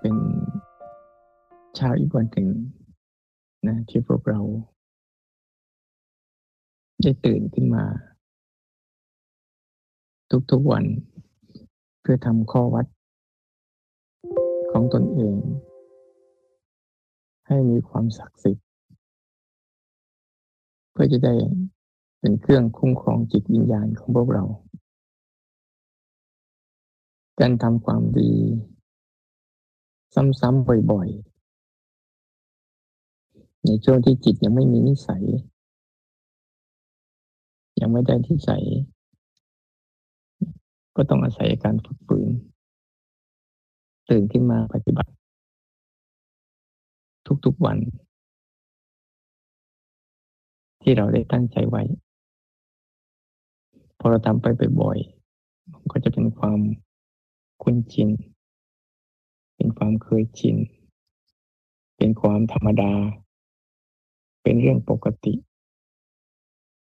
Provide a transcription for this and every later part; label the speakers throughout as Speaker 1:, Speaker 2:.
Speaker 1: เป็นเช้าอีกวันหนึ่งนะที่พวกเรา ได้ตื่นขึ้นมา ทุกๆวัน เพื่อทำข้อวัด ของตนเอง ให้มีความศักดิ์สิทธิ์ เพื่อจะได้เป็นเครื่องคุ้มครองจิตวิญญาณของพวกเรา การทำความดี ซ้ำๆบ่อยๆ ในช่วงที่จิตยังไม่มีนิสัย ยังไม่ได้ที่ใสก็ต้องอาศัยการฝึกฝืน ตื่นขึ้นมาปฏิบัติ ทุกๆวัน ที่เราได้ตั้งใจไว้ พอเราทำไปบ่อยๆมันก็จะเป็นความ คุ้นชิน เป็นความเคยชิน เป็นความธรรมดา เป็นเรื่องปกติ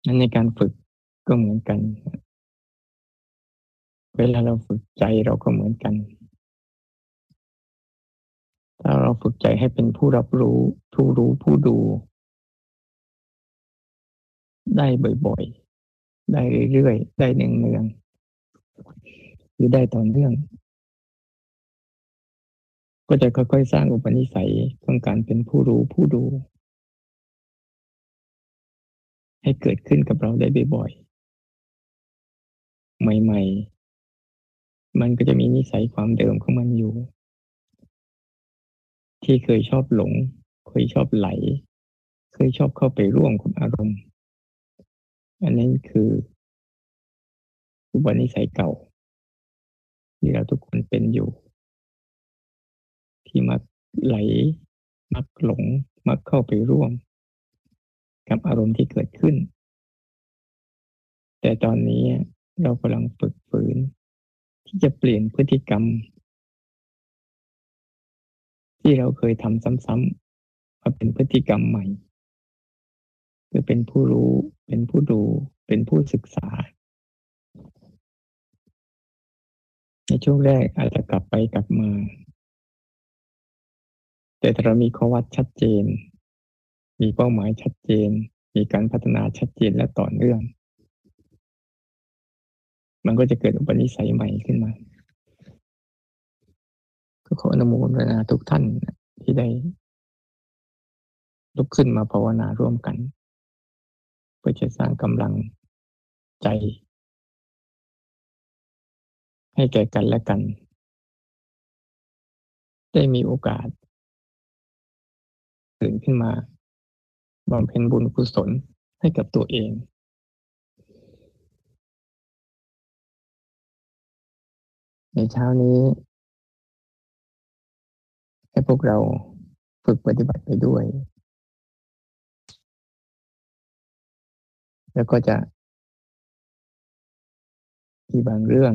Speaker 1: นั้นในการฝึกก็เหมือนกัน เวลาเราฝึกใจเราก็เหมือนกัน ถ้าเราฝึกใจให้เป็นผู้รับรู้ผู้รู้ผู้ดู ได้บ่อยๆ ได้เรื่อยๆ ได้เนืองๆหรือได้ต่อเนื่อง ก็จะค่อยๆ สร้างอุปนิสัยของการเป็นผู้รู้ผู้ดู ให้เกิดขึ้นกับเราได้บ่อยๆ ใหม่ๆ มันก็จะมีนิสัยความเดิมของมันอยู่ ที่เคยชอบหลง เคยชอบไหล เคยชอบเข้าไปร่วมกับอารมณ์ อันนั้นคือ อุปนิสัยเก่า ที่เราทุกคนเป็นอยู่ ที่มักไหล มักหลง มักเข้าไปร่วม กับอารมณ์ที่เกิดขึ้น แต่ตอนนี้เรากำลังฝึกฝืน ที่จะเปลี่ยนพฤติกรรม ที่เราเคยทำซ้ำๆมาเป็นพฤติกรรมใหม่คือเป็นผู้รู้ เป็นผู้ดู เป็นผู้ศึกษา ในช่วงแรกอาจจะกลับไปกลับมา แต่ถ้าเรามีข้อวัดชัดเจน มีเป้าหมายชัดเจน มีการพัฒนาชัดเจนและต่อเนื่อง มันก็จะเกิดอุปนิสัยใหม่ขึ้นมา ก็ขออนุโมทนาทุกท่านที่ได้ลุกขึ้นมาภาวนาร่วมกัน เพื่อจะสร้างกำลังใจ ให้แก่กันและกัน ได้มีโอกาส ตื่นขึ้นมาบำเพ็ญบุญกุศลให้กับตัวเอง ในเช้านี้ ให้พวกเราฝึกปฏิบัติไปด้วย แล้วก็จะมีบางเรื่อง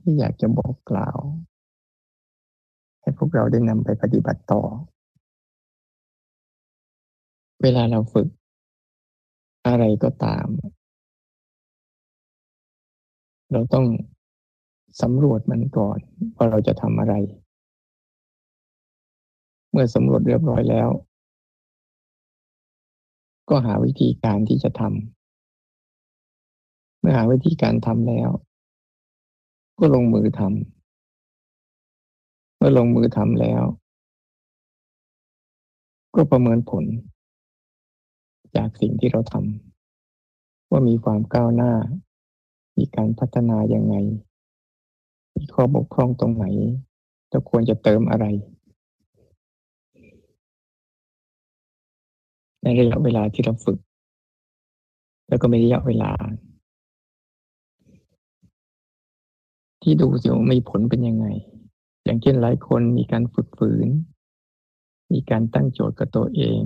Speaker 1: ที่อยากจะบอกกล่าว ให้พวกเราได้นำไปปฏิบัติต่อ เวลาเราฝึกอะไรก็ตาม เราต้องสำรวจมันก่อนว่าเราจะทำอะไร เมื่อสำรวจเรียบร้อยแล้ว ก็หาวิธีการที่จะทำเมื่อหาวิธีการทำแล้ว ก็ลงมือทำเมื่อลงมือทำแล้ว ก็ประเมินผล จากสิ่งที่เราทำว่ามีความก้าวหน้า มีการพัฒนายังไง มีข้อบกพร่องตรงไหนจะควรจะเติมอะไร ในระยะเวลาที่เราฝึก แล้วก็มีระยะเวลา ที่ดูสิว่ามีผลเป็นยังไง อย่างเช่นหลายคนมีการฝึกฝืน มีการตั้งโจทย์กับตัวเอง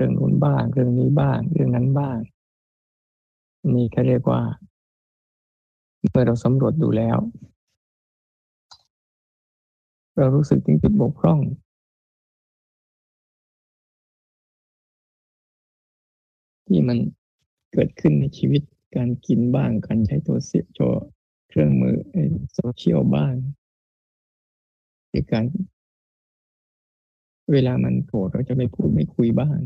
Speaker 1: เรื่องนู้นบ้าง เรื่องนี้บ้าง เรื่องนั้นบ้าง นี่เขาเรียกว่าเมื่อเราสำรวจดูแล้ว เรารู้สึกถึงจุดบกพร่อง ที่มันเกิดขึ้นในชีวิตการกินบ้าง การใช้ตัวเสียโจเครื่องมือโซเชียลบ้างหรือการเวลามันโกรธเราจะไม่พูดไม่คุยบ้าง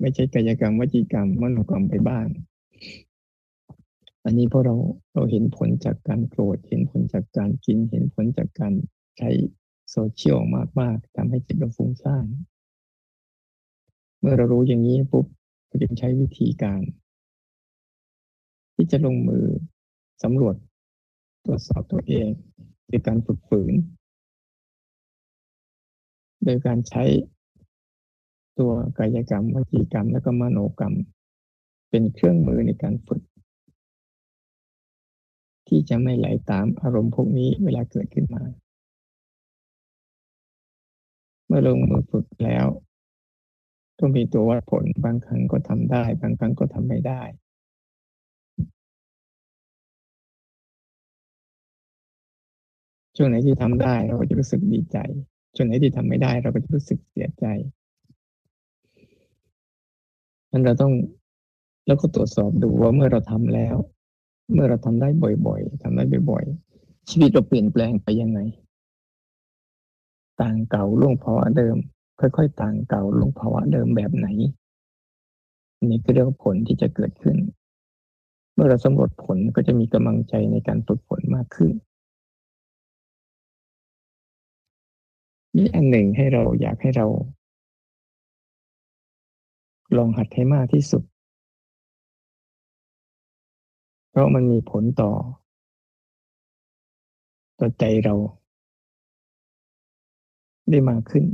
Speaker 1: ไม่ใช่กายกรรมวจีกรรมมโนกรรมไปบ้าง อันนี้เพราะเราเราเห็นผลจากการโกรธเห็นผลจากการกินเห็นผลจากการใช้โซเชียลมากๆทำให้จิตเราฟุ้งซ่านเมื่อเรารู้อย่างนี้ปุ๊บเราจึงใช้วิธีการ ที่จะลงมือสำรวจตรวจสอบตัวเองโดยการฝึกฝืน โดยการใช้ ตัวกายกรรมวจีกรรม และก็มโนกรรม เป็นเครื่องมือในการฝึก ที่จะไม่ไหลาตามอารมณ์พวกนี้เวลาเกิดขึ้นมา เมื่อลงมือฝึกแล้วต้องมีตัววัดผลบางครั้งก็ทำได้ บางครั้งก็ทำไม่ได้ช่วงไหนที่ทำได้เราก็จะรู้สึกดีใจ ช่วงไหนที่ทำไม่ได้เราก็จะรู้สึกเสียใจ นั้นเราต้องแล้วก็ตรวจสอบดูว่าเมื่อเราทำแล้ว เมื่อเราทำได้บ่อยๆทำได้บ่อย ๆ ชีวิตเราเปลี่ยนแปลงไปยังไง ต่างเก่าล่วงภาวะเดิม ค่อยๆ ต่างเก่าล่วงภาวะเดิมแบบไหนนี่คือเรื่องผลที่จะเกิดขึ้น เมื่อเราสำรวจผลก็จะมีกำลังใจในการฝึกฝนมากขึ้นนี่อันหนึ่งให้เราอยากให้เรา ลองหัดให้มากที่สุด เพราะมันมีผลต่อ ต่อใจเรา ได้มากขึ้น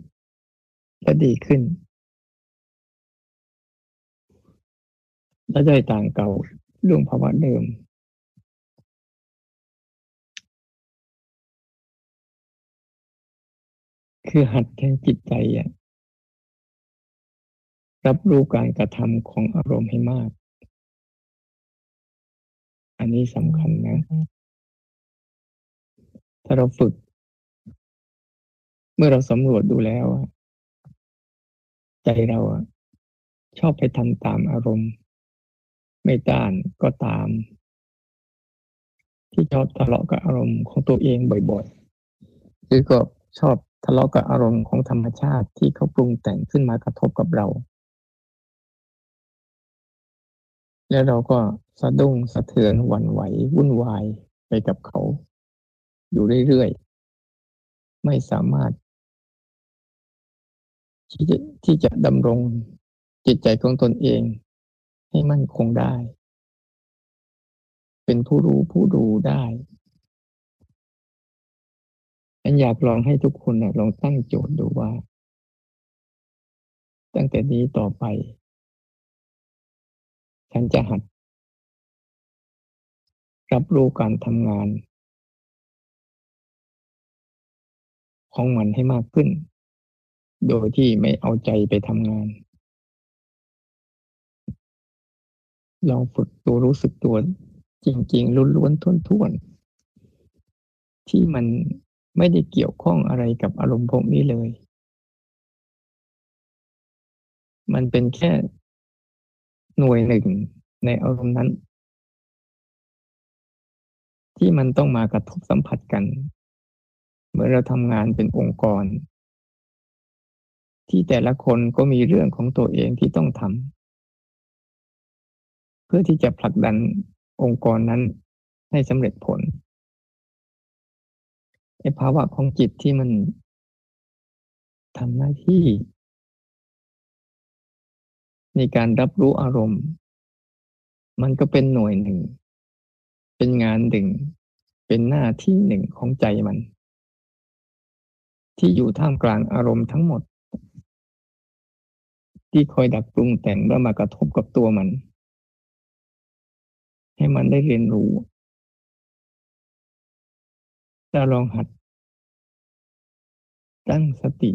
Speaker 1: และดีขึ้น และใจต่างเก่าเรื่องภาวะเดิมคือหัดแทงจิตใจอะ รับรู้การกระทำของอารมณ์ให้มาก อันนี้สำคัญนะ ถ้าเราฝึก เมื่อเราสำรวจดูแล้วใจเราชอบไปทำตามอารมณ์ ไม่ต้านก็ตาม ที่ชอบทะเลาะกับอารมณ์ของตัวเองบ่อยๆ หรือก็ชอบทะเลาะกับอารมณ์ของธรรมชาติที่เขาปรุงแต่งขึ้นมากระทบกับเรา แล้วเราก็สะดุ้งสะเทือนวันไหววุ่นวายไปกับเขา อยู่เรื่อยๆ ไม่สามารถ ที่จะที่จะดำรงจิตใจของตนเอง ให้มั่นคงได้ เป็นผู้รู้ผู้ดูได้ฉันอยากลองให้ทุกคนนะลองตั้งโจทย์ดูว่า ตั้งแต่นี้ต่อไป ฉันจะหัด รับรู้การทำงาน ของมันให้มากขึ้น โดยที่ไม่เอาใจไปทำงาน ลองฝึกตัวรู้สึกตัวจริง ๆล้วนๆท้วนๆที่มันไม่ได้เกี่ยวข้องอะไรกับอารมณ์พวกนี้เลย มันเป็นแค่ หน่วยหนึ่งในอารมณ์นั้น ที่มันต้องมากระทบสัมผัสกัน เมื่อเราทำงานเป็นองค์กร ที่แต่ละคนก็มีเรื่องของตัวเองที่ต้องทำเพื่อที่จะผลักดันองค์กรนั้นให้สำเร็จผลไอ้ภาวะของจิตที่มันทำหน้าที่ ในการรับรู้อารมณ์ มันก็เป็นหน่วยหนึ่ง เป็นงานหนึ่ง เป็นหน้าที่หนึ่งของใจมัน ที่อยู่ท่ามกลางอารมณ์ทั้งหมด ที่คอยดักปรุงแต่งแล้วมากระทบกับตัวมัน ให้มันได้เรียนรู้จะลองหัด ตั้งสติ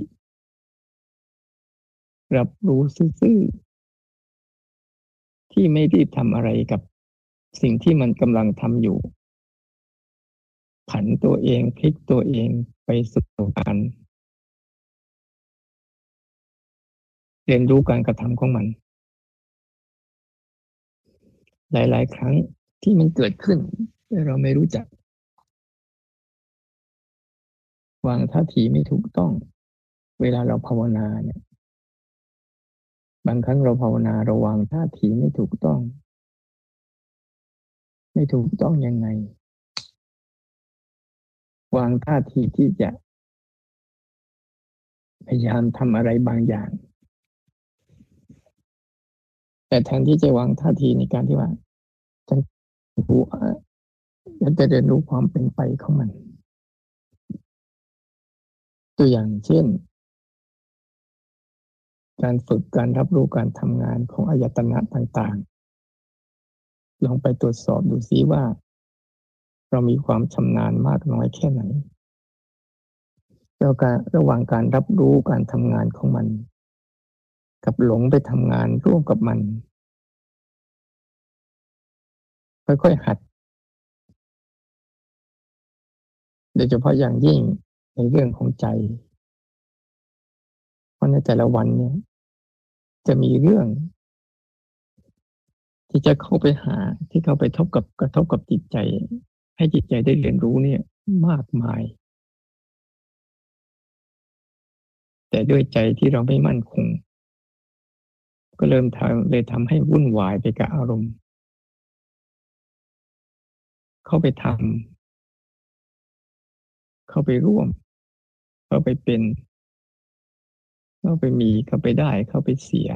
Speaker 1: รับรู้ซื่อ ที่ไม่รีบทำอะไรกับสิ่งที่มันกำลังทำอยู่ ผันตัวเองพลิกตัวเองไปสู่การเรียนรู้การกระทำของมัน หลาย ๆ ครั้งที่มันเกิดขึ้น เราไม่รู้จัก วางท่าทีไม่ถูกต้อง เวลาเราภาวนาเนี่ย บางครั้งเราภาวนาราวางท่าทีไม่ถูกต้อง ไม่ถูกต้องยังไง วางท่าทีที่จะ พยายามทำอะไรบางอย่าง แต่แทนที่จะวางท่าทีในการที่ว่าฉันรู้ฉันจะเรียนรู้ความเป็นไปของมัน ตัวอย่างเช่น การฝึกการรับรู้การทำงานของอายตนะต่างๆ ลองไปตรวจสอบดูซิว่า เรามีความชำนาญมากน้อยแค่ไหนแล้วการระหว่างการรับรู้การทำงานของมัน กับหลงไปทำงานร่วมกับมัน ค่อยๆหัดโดยเฉพาะอย่างยิ่งในเรื่องของใจ เพราะในแต่ละวันเนี่ย จะมีเรื่อง ที่จะเข้าไปหาที่เข้าไปทบกับกระทบกับจิตใจ ให้จิตใจได้เรียนรู้เนี่ย มากมาย แต่ด้วยใจที่เราไม่มั่นคง ก็เริ่มทำเลยทำให้วุ่นวายไปกับอารมณ์ เข้าไปทำเข้าไปร่วม เข้าไปเป็น เข้าไปมีเข้าไปได้เข้าไปเสีย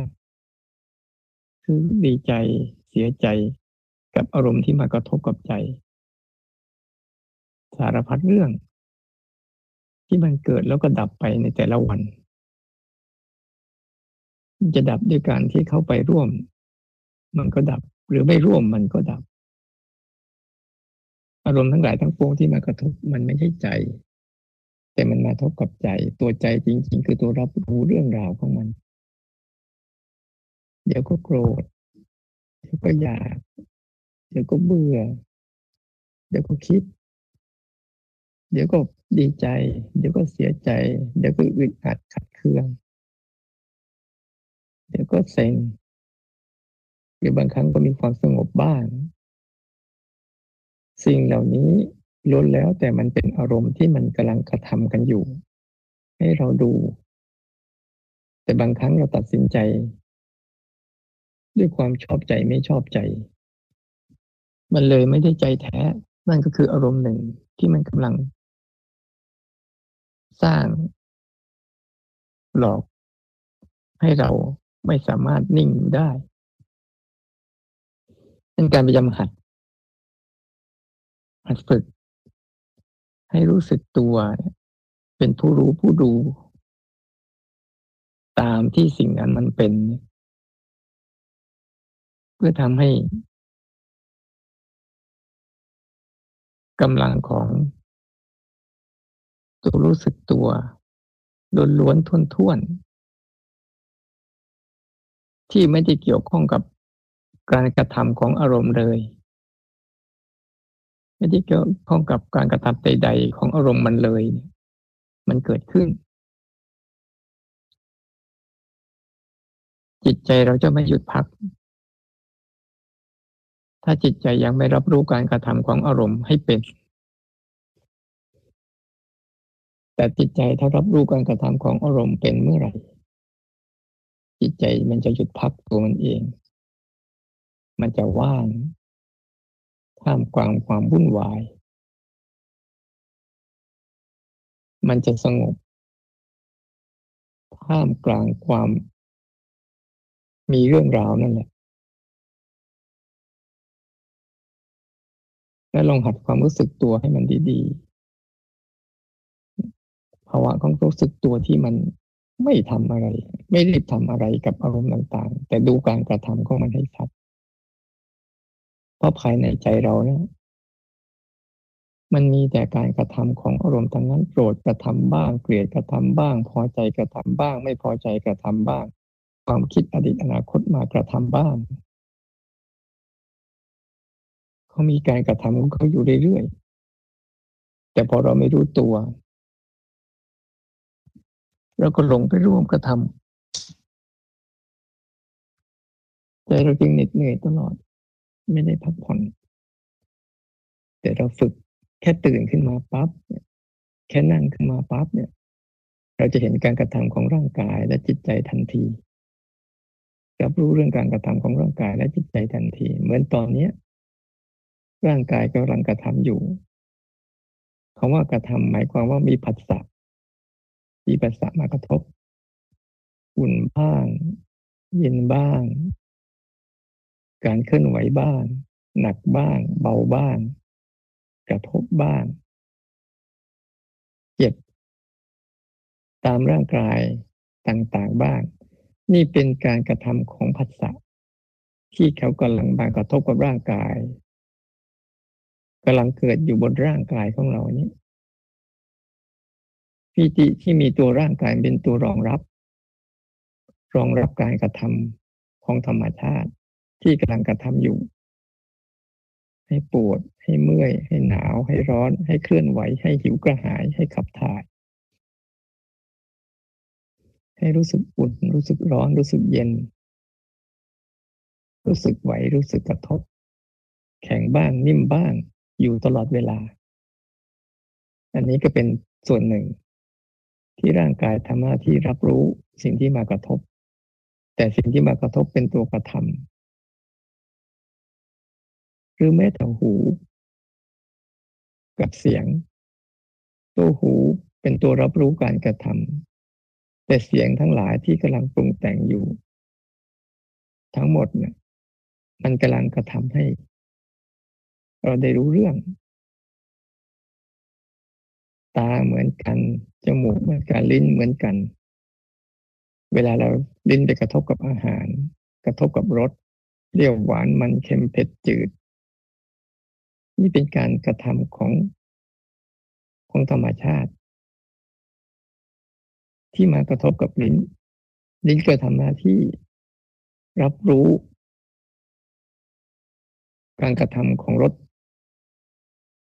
Speaker 1: คือดีใจเสียใจกับอารมณ์ที่มากระทบกับใจ สารพัดเรื่อง ที่มันเกิดแล้วก็ดับไปในแต่ละวัน จะดับด้วยการที่เข้าไปร่วม มันก็ดับ หรือไม่ร่วมมันก็ดับ อารมณ์ทั้งหลายทั้งปวงที่มากระทบมันไม่ใช่ใจ แต่มันมาทบกับใจ ตัวใจจริง ๆ คือตัวรับรู้เรื่องราวของมัน เดี๋ยวก็โกรธ เดี๋ยวก็อยาก เดี๋ยวก็เบื่อ เดี๋ยวก็คิด เดี๋ยวก็ดีใจ เดี๋ยวก็เสียใจ เดี๋ยวก็อึดอัดขัดเคือง เดี๋ยวก็เซ็งหรือบางครั้งก็มีความสงบบ้าง สิ่งเหล่านี้ ล้วนแล้วแต่มันเป็นอารมณ์ที่มันกำลังกระทำกันอยู่ ให้เราดู แต่บางครั้งเราตัดสินใจ ด้วยความชอบใจไม่ชอบใจ มันเลยไม่ได้ใจแท้ นั่นก็คืออารมณ์หนึ่งที่มันกำลัง สร้าง หลอก ให้เราไม่สามารถนิ่งอยู่ได้เป็นการพยายามหัดหัดฝึก ให้รู้สึกตัวเป็นผู้รู้ผู้ดู ตามที่สิ่งนั้นมันเป็น เพื่อทำให้กำลังของตัวรู้สึกตัวล้วนๆท้วนๆที่ไม่ได้เกี่ยวข้องกับการกระทำของอารมณ์เลย ไม่ได้เกี่ยวข้องกับการกระทำใดๆของอารมณ์มันเลย มันเกิดขึ้น จิตใจเราจะไม่หยุดพัก ถ้าจิตใจยังไม่รับรู้การกระทำของอารมณ์ให้เป็น แต่จิตใจถ้ารับรู้การกระทำของอารมณ์เป็นเมื่อไหร่ จิตใจมันจะหยุดพักตัวมันเอง มันจะว่าง ท่ามกลางความวุ่นวาย มันจะสงบท่ามกลางความ มีเรื่องราวนั่นแหละ และลองหัดความรู้สึกตัวให้มันดีๆ ภาวะของรู้สึกตัวที่มันไม่ทำอะไร ไม่รีบทำอะไรกับอารมณ์ต่างๆ แต่ดูการกระทำของมันให้ชัด เพราะภายในใจเราเนี่ย มันมีแต่การกระทำของอารมณ์ทั้งนั้นโกรธกระทำบ้าง เกลียดกระทำบ้าง พอใจกระทำบ้าง ไม่พอใจกระทำบ้าง ความคิดอดีตอนาคตมากระทำบ้างเขามีการกระทำของเขาอยู่เรื่อยๆแต่พอเราไม่รู้ตัวเราก็หลงไปร่วมกระทำใจเราจึงเหน็ดเหนื่อยตลอด ไม่ได้พักผ่อน แต่เราฝึกแค่ตื่นขึ้นมาปั๊บแค่นั่งขึ้นมาปั๊บเนี่ย เราจะเห็นการกระทำของร่างกายและจิตใจทันทีรับรู้เรื่องการกระทำของร่างกายและจิตใจทันที เหมือนตอนเนี้ย ร่างกายกำลังกระทำอยู่คำว่ากระทำหมายความว่ามีผัสสะมีผัสสะมากระทบอุ่นบ้าง เย็นบ้าง การเคลื่อนไหวบ้าง หนักบ้าง เบาบ้าง กระทบบ้าง เจ็บ ตามร่างกายต่างๆบ้าง นี่เป็นการกระทำของผัสสะที่เขากำลังมากระทบกับร่างกายกำลังเกิดอยู่บนร่างกายของเรานี้พิจิที่มีตัวร่างกายเป็นตัวรองรับ รองรับการกระทำของธรรมชาติ ที่กำลังกระทำอยู่ ให้ปวด ให้เมื่อย ให้หนาว ให้ร้อน ให้เคลื่อนไหว ให้หิวกระหาย ให้ขับถ่าย ให้รู้สึกอุ่น รู้สึกร้อน รู้สึกเย็น รู้สึกไหว รู้สึกกระทบ แข็งบ้างนิ่มบ้าง อยู่ตลอดเวลา อันนี้ก็เป็นส่วนหนึ่ง ที่ร่างกายทำหน้าที่รับรู้สิ่งที่มากระทบ แต่สิ่งที่มากระทบเป็นตัวกระทำ หรือแม้แต่หู กับเสียง ตัวหูเป็นตัวรับรู้การกระทำแต่เสียงทั้งหลายที่กำลังปรุงแต่งอยู่ ทั้งหมดเนี่ยมันกำลังกระทำให้ เราได้รู้เรื่อง ตาเหมือนกัน จมูกเหมือนกันลิ้นเหมือนกัน เวลาเราลิ้นไปกระทบกับอาหาร กระทบกับรสเปรี้ยวหวานมันเค็มเผ็ดจืด นี่เป็นการกระทำของของธรรมชาติ ที่มากระทบกับลิ้น ลิ้นก็ทำหน้าที่รับรู้ การกระทำของรส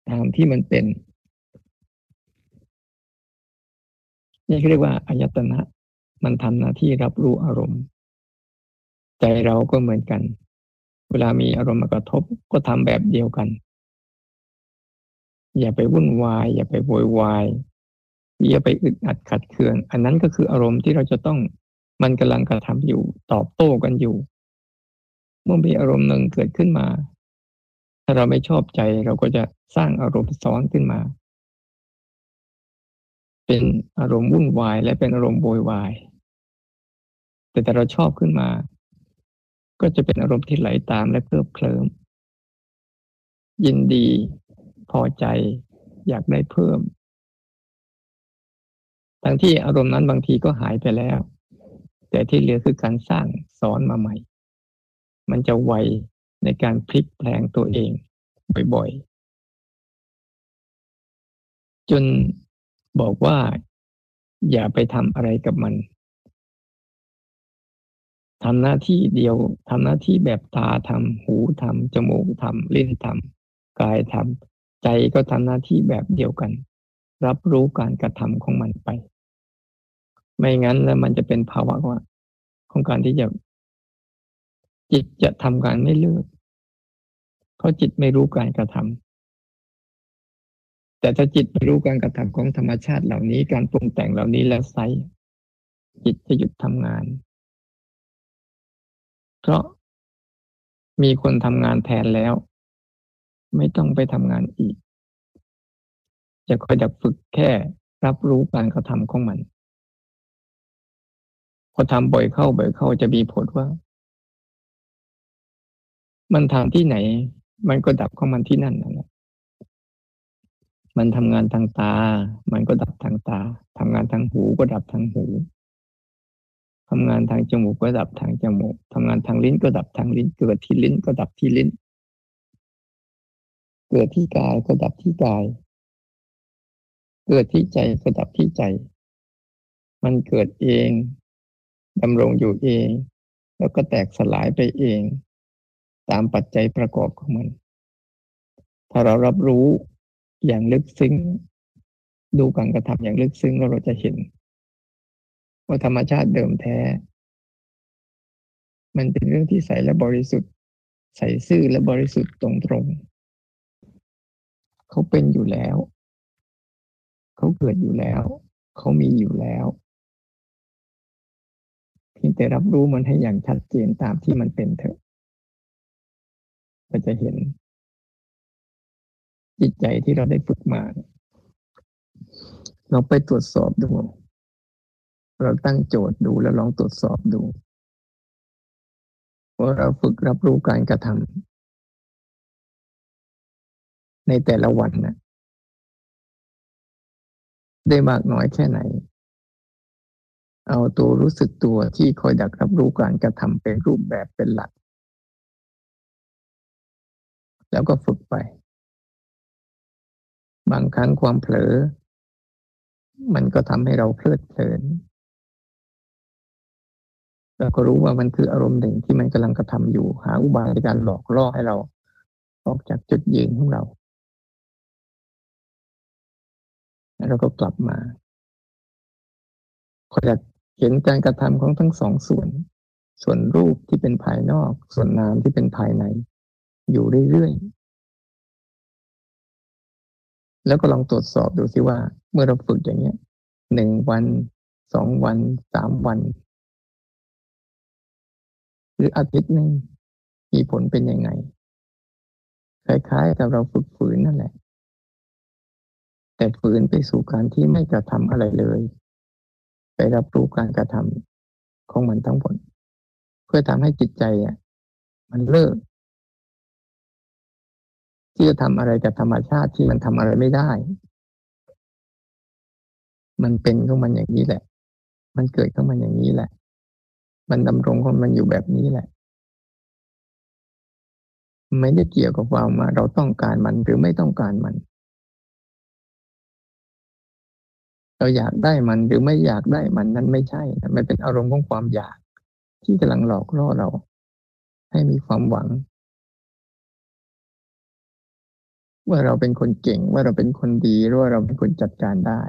Speaker 1: ตามที่มันเป็น นี่เรียกว่าอายตนะ มันทำหน้าที่รับรู้อารมณ์ ใจเราก็เหมือนกัน เวลามีอารมณ์มากระทบก็ทำแบบเดียวกัน อย่าไปวุ่นวาย อย่าไปโวยวายอย่าไปอึดอัดขัดเคือง อันนั้นก็คืออารมณ์ที่เราจะต้องมันกำลังกระทำอยู่ตอบโต้กันอยู่ เมื่อมีอารมณ์หนึ่งเกิดขึ้นมา ถ้าเราไม่ชอบใจเราก็จะสร้างอารมณ์ซ้อนขึ้นมา เป็นอารมณ์วุ่นวาย และเป็นอารมณ์โวยวาย แต่แต่เราชอบขึ้นมา ก็จะเป็นอารมณ์ที่ไหลตามและเพลิบเคลิ้มยินดี พอใจ อยากได้เพิ่ม ทั้งที่อารมณ์นั้นบางทีก็หายไปแล้ว แต่ที่เหลือคือการสร้างซ้อนมาใหม่ มันจะไวในการพลิกแปลงตัวเองบ่อยๆ จนบอกว่า อย่าไปทำอะไรกับมันทำหน้าที่เดียวทำหน้าที่แบบตาทำหูทำจมูกทำลิ้นทำกายทำ ใจก็ทำหน้าที่แบบเดียวกัน รับรู้การกระทำของมันไป ไม่งั้นแล้วมันจะเป็นภาวะว่าของการที่จะจิตจะทำการไม่เลิกเพราะจิตไม่รู้การกระทำแต่ถ้าจิตไม่รู้การกระทำของธรรมชาติเหล่านี้การปรุงแต่งเหล่านี้แล้วไซจิตจะหยุดทำงาน เพราะมีคนทำงานแทนแล้ว ไม่ต้องไปทำงานอีก จะคอยดักฝึกแค่รับรู้การกระทำของมัน พอทำบ่อยเข้าบ่อยเข้าจะมีผลว่า มันทำที่ไหน มันก็ดับของมันที่นั่นนั่นแหละมันทำงานทางตา มันก็ดับทางตา ทำงานทางหูก็ดับทางหู ทำงานทางจมูกก็ดับทางจมูก ทำงานทางลิ้นก็ดับทางลิ้น เกิดที่ลิ้นก็ดับที่ลิ้น เกิดที่กายก็ดับที่กาย เกิดที่ใจก็ดับที่ใจ มันเกิดเองดำรงอยู่เอง แล้วก็แตกสลายไปเอง ตามปัจจัยประกอบของมัน ถ้าเรารับรู้อย่างลึกซึ้ง ดูการกระทำอย่างลึกซึ้งแล้วเราจะเห็น ว่าธรรมชาติเดิมแท้ มันเป็นเรื่องที่ใสและบริสุทธิ์ ใสซื่อและบริสุทธิ์ตรงตรง เขาเป็นอยู่แล้ว เขาเกิดอยู่แล้ว เขามีอยู่แล้วเพียงแต่รับรู้มันให้อย่างชัดเจนตามที่มันเป็นเถอะก็จะเห็น จิตใจที่เราได้ฝึกมา เราไปตรวจสอบดู เราตั้งโจทย์ดูแล้วลองตรวจสอบดูว่าเราฝึกรับรู้การกระทำ ในแต่ละวันนะได้มากน้อยแค่ไหน เอาตัวรู้สึกตัวที่คอยดักรับรู้การกระทำเป็นรูปแบบเป็นหลัก แล้วก็ฝึกไป บางครั้งความเผลอ มันก็ทำให้เราเพลิดเพลินเราก็รู้ว่ามันคืออารมณ์หนึ่งที่มันกำลังกระทำอยู่ หาอุบายในการหลอกล่อให้เรา ออกจากจุดยืนของเรา แล้วเราก็กลับมาขออยากเห็นการกระทำของทั้งสองส่วน ส่วนรูปที่เป็นภายนอก ส่วนนามที่เป็นภายใน อยู่เรื่อยๆ แล้วก็ลองตรวจสอบดูสิว่า เมื่อเราฝึกอย่างเนี้ยหนึ่งวันสองวันสามวัน หรืออาทิตย์หนึ่งมีผลเป็นยังไง คล้ายๆกับเราฝึกฝืนนั่นแหละ แต่ฝืนไปสู่การที่ไม่กระทำอะไรเลย ไปรับรู้การกระทำของมันทั้งหมดเพื่อทำให้จิตใจอะ มันเลิกที่จะทำอะไรกับธรรมชาติที่มันทำอะไรไม่ได้ มันเป็นของมันอย่างนี้แหละ มันเกิดของมันอย่างนี้แหละ มันดำรงของมันอยู่แบบนี้แหละ ไม่ได้เกี่ยวกับความาเราต้องการมันหรือไม่ต้องการมัน เราอยากได้มันหรือไม่อยากได้มันนั้นไม่ใช่มันเป็นอารมณ์ของความอยาก ที่กำลังหลอกล่อเรา ให้มีความหวัง ว่าเราเป็นคนเก่งว่าเราเป็นคนดีหรือว่าเราเป็นคนจัดการได้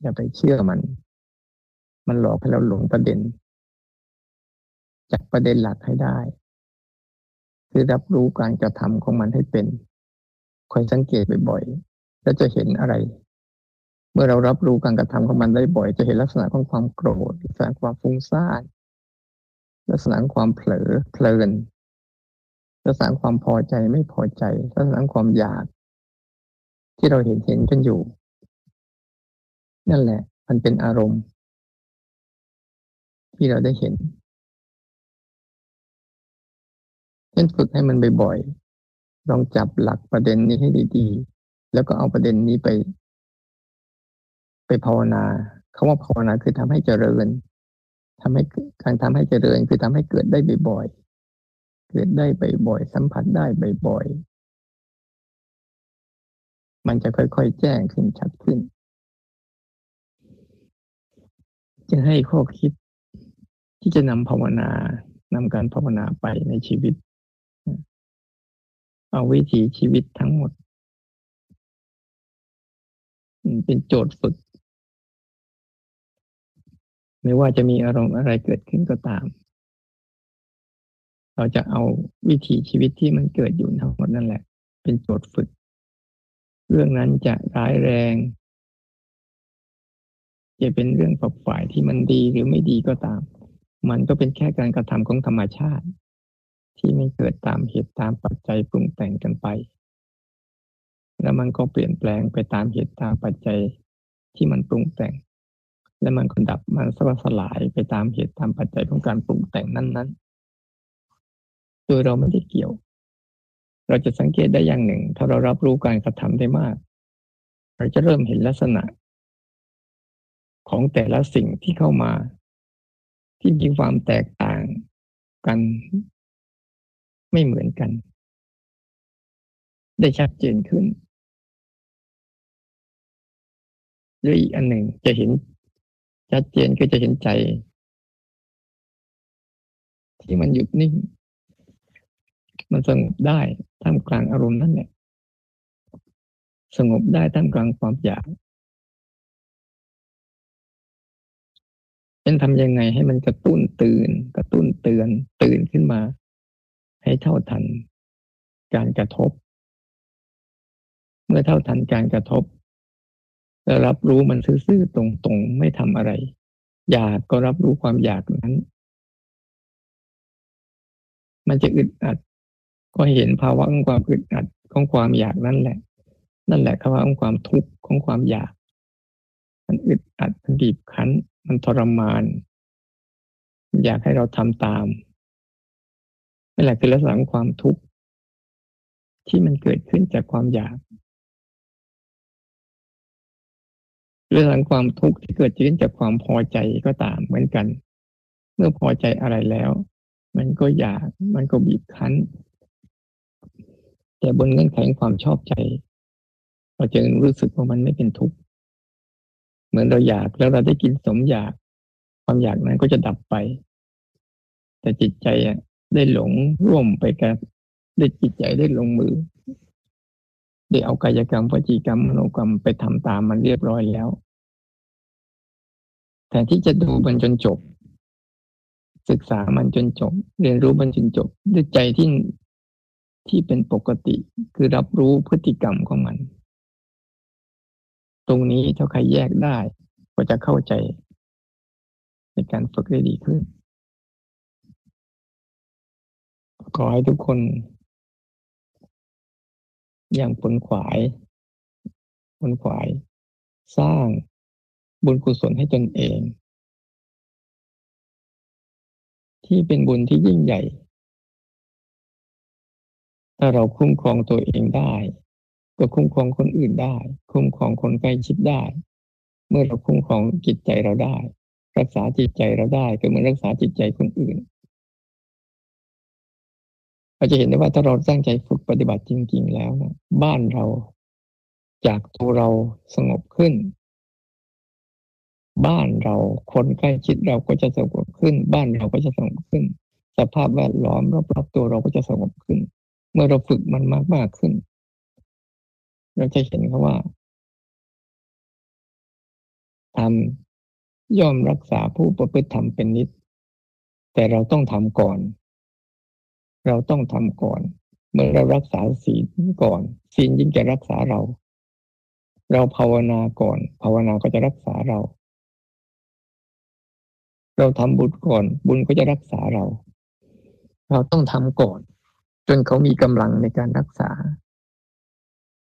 Speaker 1: อย่าไปเชื่อมัน มันหลอกให้เราหลงประเด็นจากประเด็นหลักให้ได้ คือรับรู้การกระทำของมันให้เป็น คอยสังเกตบ่อยๆแล้วจะเห็นอะไร เมื่อเรารับรู้การกระทำของมันได้บ่อย จะเห็นลักษณะของความโกรธลักษณะความฟุ้งซ่านลักษณะความเผลอเพลินลักษณะความพอใจไม่พอใจลักษณะความอยาก ที่เราเห็นเห็นกันอยู่ นั่นแหละ มันเป็นอารมณ์ ที่เราได้เห็นเช่นฝึกให้มันบ่อย ลองจับหลักประเด็นนี้ให้ดีๆ แล้วก็เอาประเด็นนี้ไป ไปภาวนาคาว่าภาวนาคือทำให้เจริญทำให้การทำให้เจริญ คือทำให้เกิดได้บ่อยๆ เกิดได้บ่อยๆ สัมผัสได้บ่อยๆ มันจะค่อยๆ แจ้งขึ้นชัดขึ้น จึงให้ข้อคิดที่จะนำภาวนานำการภาวนาไปในชีวิต เอาวิถีชีวิตทั้งหมด เป็นโจทย์ฝึก ไม่ว่าจะมีอารมณ์อะไรเกิดขึ้นก็ตาม เราจะเอาวิถีชีวิตที่มันเกิดอยู่ทั้งหมดนั่นแหละ เป็นโจทย์ฝึก เรื่องนั้นจะร้ายแรง จะเป็นเรื่องฝักฝ่ายที่มันดีหรือไม่ดีก็ตาม มันก็เป็นแค่การกระทำของธรรมชาติ ที่ไม่เกิดตามเหตุตามปัจจัยปรุงแต่งกันไป แล้วมันก็เปลี่ยนแปลงไปตามเหตุตามปัจจัยที่มันปรุงแต่ง แล้วมันก็ดับมันสสลายไปตามเหตุตามปัจจัยของการปรุงแต่งนั้นๆ โดยเราไม่ได้เกี่ยว เราจะสังเกตได้อย่างหนึ่ง ถ้าเรารับรู้การกระทำได้มาก เราจะเริ่มเห็นลักษณะ ของแต่ละสิ่งที่เข้ามา ที่มีความแตกต่างกัน ไม่เหมือนกัน ได้ชัดเจนขึ้นหรืออีกอันหนึ่งจะเห็น ชัดเจนก็จะเห็นใจ ที่มันหยุดนิ่ง มันสงบได้ท่ามกลางอารมณ์นั่นแหละสงบได้ท่ามกลางความอยากเป็นทำยังไงให้มันกระตุ้นตื่น กระตุ้นเตือนตื่นขึ้นมา ให้เท่าทันการกระทบ เมื่อเท่าทันการกระทบ แล้วรับรู้มันซื่อๆตรงๆ ไม่ทำอะไร อยากก็รับรู้ความอยากนั้น มันจะอึดอัด ก็เห็นภาวะของความอึดอัดของความอยากนั่นแหละ นั่นแหละภาวะของความทุกข์ของความอยาก มันอึดอัดมันบีบคั้น มันทรมาน อยากให้เราทำตาม นี่แหละคือลักษณะของความทุกข์ที่มันเกิดขึ้นจากความอยากเรื่องความทุกข์ที่เกิดขึ้นจากความพอใจก็ตามเหมือนกัน เมื่อพอใจอะไรแล้ว มันก็อยาก มันก็บีบคั้น แต่บนเงื่อนไขความชอบใจ เราจะรู้สึกว่ามันไม่เป็นทุกข์ เหมือนเราอยากแล้วเราได้กินสมอยาก ความอยากนั้นก็จะดับไป แต่จิตใจอะ ได้หลงร่วมไปกับได้จิตใจได้ลงมือ ได้เอากายกรรมวจีกรรมมโนกรรมไปทำตามมันเรียบร้อยแล้วแต่ที่จะดูมันจนจบ ศึกษามันจนจบ เรียนรู้มันจนจบ ด้วยใจที่ที่เป็นปกติ คือรับรู้พฤติกรรมของมัน ตรงนี้ถ้าใครแยกได้ ก็จะเข้าใจในการฝึกได้ดีขึ้น ขอให้ทุกคน อย่างผลขวายผลขวาย สร้างบุญกุศลให้ตนเอง ที่เป็นบุญที่ยิ่งใหญ่ ถ้าเราคุ้มครองตัวเองได้ ก็คุ้มครองคนอื่นได้ คุ้มครองคนใกล้ชิดได้ เมื่อเราคุ้มครองจิตใจเราได้ รักษาจิตใจเราได้ก็เหมือนรักษาจิตใจคนอื่น เราจะเห็นได้ว่าถ้าเราตั้งใจฝึกปฏิบัติจริง ๆ แล้วนะบ้านเราจากตัวเราสงบขึ้น บ้านเราคนใกล้ชิดเราก็จะสงบขึ้น บ้านเราก็จะสงบขึ้น สภาพแวดล้อมรอบๆตัวเราก็จะสงบขึ้น เมื่อเราฝึกมันมากมากขึ้น เราจะเห็นเขาว่าทำย่อมรักษาผู้ประพฤติธรรมเป็นนิด แต่เราต้องทำก่อน เราต้องทำก่อน เมื่อเรารักษาศีลก่อนศีลยิ่งจะรักษาเรา เราภาวนาก่อน ภาวนาก็จะรักษาเรา เราทำบุญก่อน บุญก็จะรักษาเรา เราต้องทำก่อน จนเขามีกำลังในการรักษา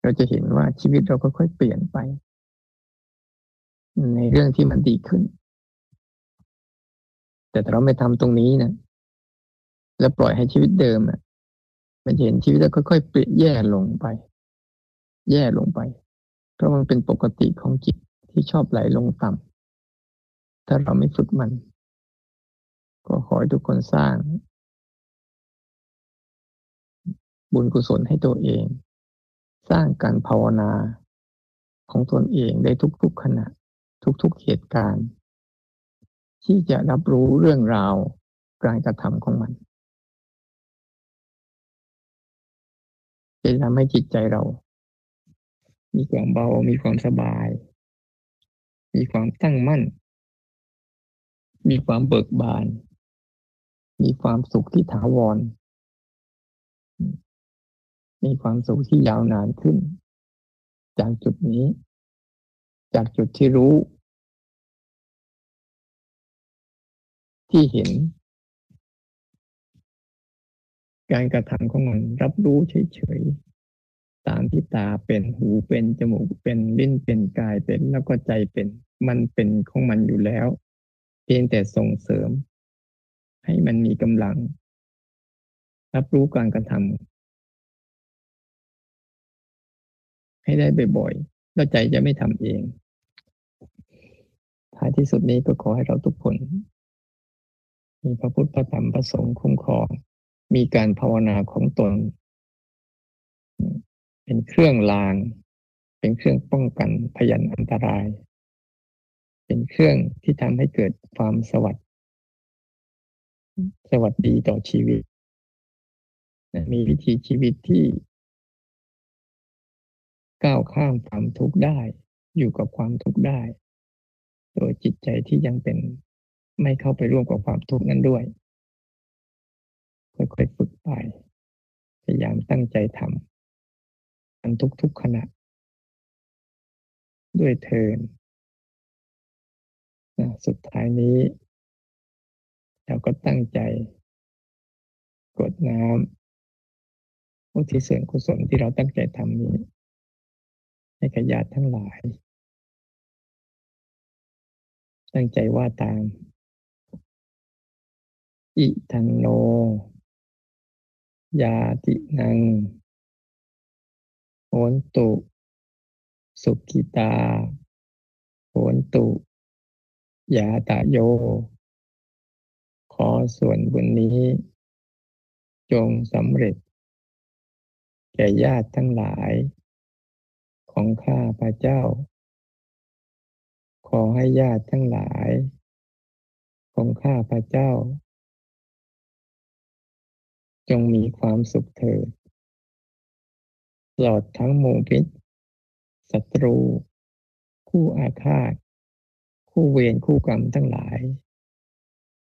Speaker 1: เราจะเห็นว่าชีวิตเราก็ค่อยเปลี่ยนไป ในเรื่องที่มันดีขึ้นแต่ถ้าเราไม่ทำตรงนี้นะ แล้วปล่อยให้ชีวิตเดิมอะมันเห็นชีวิตแล้วค่อยๆเปลี่ยนแย่ลงไป แย่ลงไป เพราะมันเป็นปกติของจิตที่ชอบไหลลงต่ำถ้าเราไม่ฝึกมัน ก็ขอให้ทุกคนสร้าง บุญกุศลให้ตัวเอง สร้างการภาวนาของตนเองได้ทุกๆขณะ ทุกๆเหตุการณ์ ที่จะรับรู้เรื่องราวการกระทำของมัน จะทำให้จิตใจเรา มีความเบา มีความสบาย มีความตั้งมั่น มีความเบิกบาน มีความสุขที่ถาวร มีความสุขที่ยาวนานขึ้น จากจุดนี้ จากจุดที่รู้ ที่เห็น การกระทำของมันรับรู้เฉยๆตามที่ตาเป็นหูเป็นจมูกเป็นลิ้นเป็นกายเป็นแล้วก็ใจเป็นมันเป็นของมันอยู่แล้ว เพียงแต่ส่งเสริม ให้มันมีกำลัง รับรู้การกระทำให้ได้บ่อยๆแล้วใจจะไม่ทำเองท้ายที่สุดนี้ก็ขอให้เราทุกคน มีพระพุทธพระธรรมพระสงฆ์คุ้มครอง มีการภาวนาของตน เป็นเครื่องลาง เป็นเครื่องป้องกันพยันอันตราย เป็นเครื่องที่ทำให้เกิดความสวัสดิ์สวัสดีต่อชีวิต มีวิธีชีวิตที่ก้าวข้ามความทุกข์ได้ อยู่กับความทุกข์ได้ โดยจิตใจที่ยังเป็นไม่เข้าไปร่วมกับความทุกข์นั้นด้วย ค่อยๆฝึกไป พยายามตั้งใจทำอันทุกๆขณะ ด้วยเทินสุดท้ายนี้ เราก็ตั้งใจ กดน้ำอุทิศส่วนกุศลที่เราตั้งใจทำนี้ ให้กับญาติทั้งหลาย ตั้งใจว่าตาม อิทันโน ยาตินังโหนตุ สุกิตาโหนตุยาตะโย ขอส่วนบุญนี้ จงสำเร็จ แก่ญาติทั้งหลาย ของข้าพระเจ้า ขอให้ญาติทั้งหลาย ของข้าพระเจ้า จงมีความสุขเถิดตลอดทั้งหมู่พิษศัตรู คู่อาฆาต คู่เวรคู่กรรมทั้งหลาย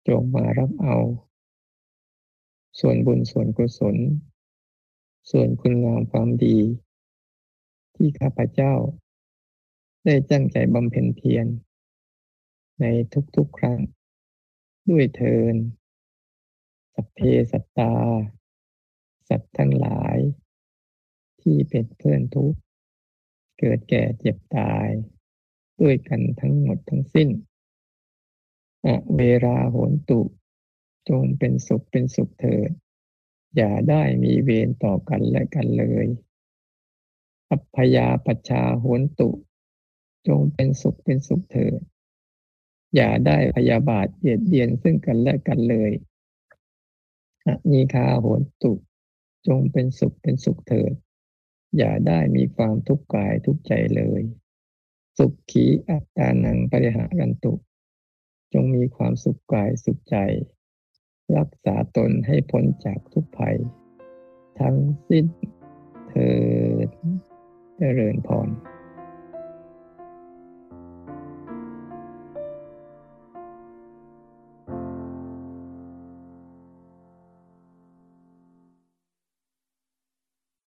Speaker 1: จงมารับเอา ส่วนบุญส่วนกุศล ส่วนคุณงามความดี ที่ข้าพเจ้า ได้จั้งใจบำเพ็ญเพียรในทุกๆครั้ง ด้วยเทิน สัพเพสัตตา สัตว์ทั้งหลาย ที่เป็นเพื่อนทุกข์ เกิดแก่เจ็บตาย ด้วยกันทั้งหมดทั้งสิ้นอเวราโหนตุ จงเป็นสุขเป็นสุขเถิด อย่าได้มีเวรต่อกันและกันเลย อัพยาปชาโหนตุ จงเป็นสุขเป็นสุขเถิด อย่าได้พยาบาทเยียดเยียนซึ่งกันและกันเลย อนีคาโหนตุ จงเป็นสุขเป็นสุขเถิด อย่าได้มีความทุกข์กายทุกใจเลย สุขขีอัตตานังปริหารันตุ จงมีความสุขกายสุขใจ รักษาตนให้พ้นจากทุกภัย ทั้งสิ้นเธอเจริญพร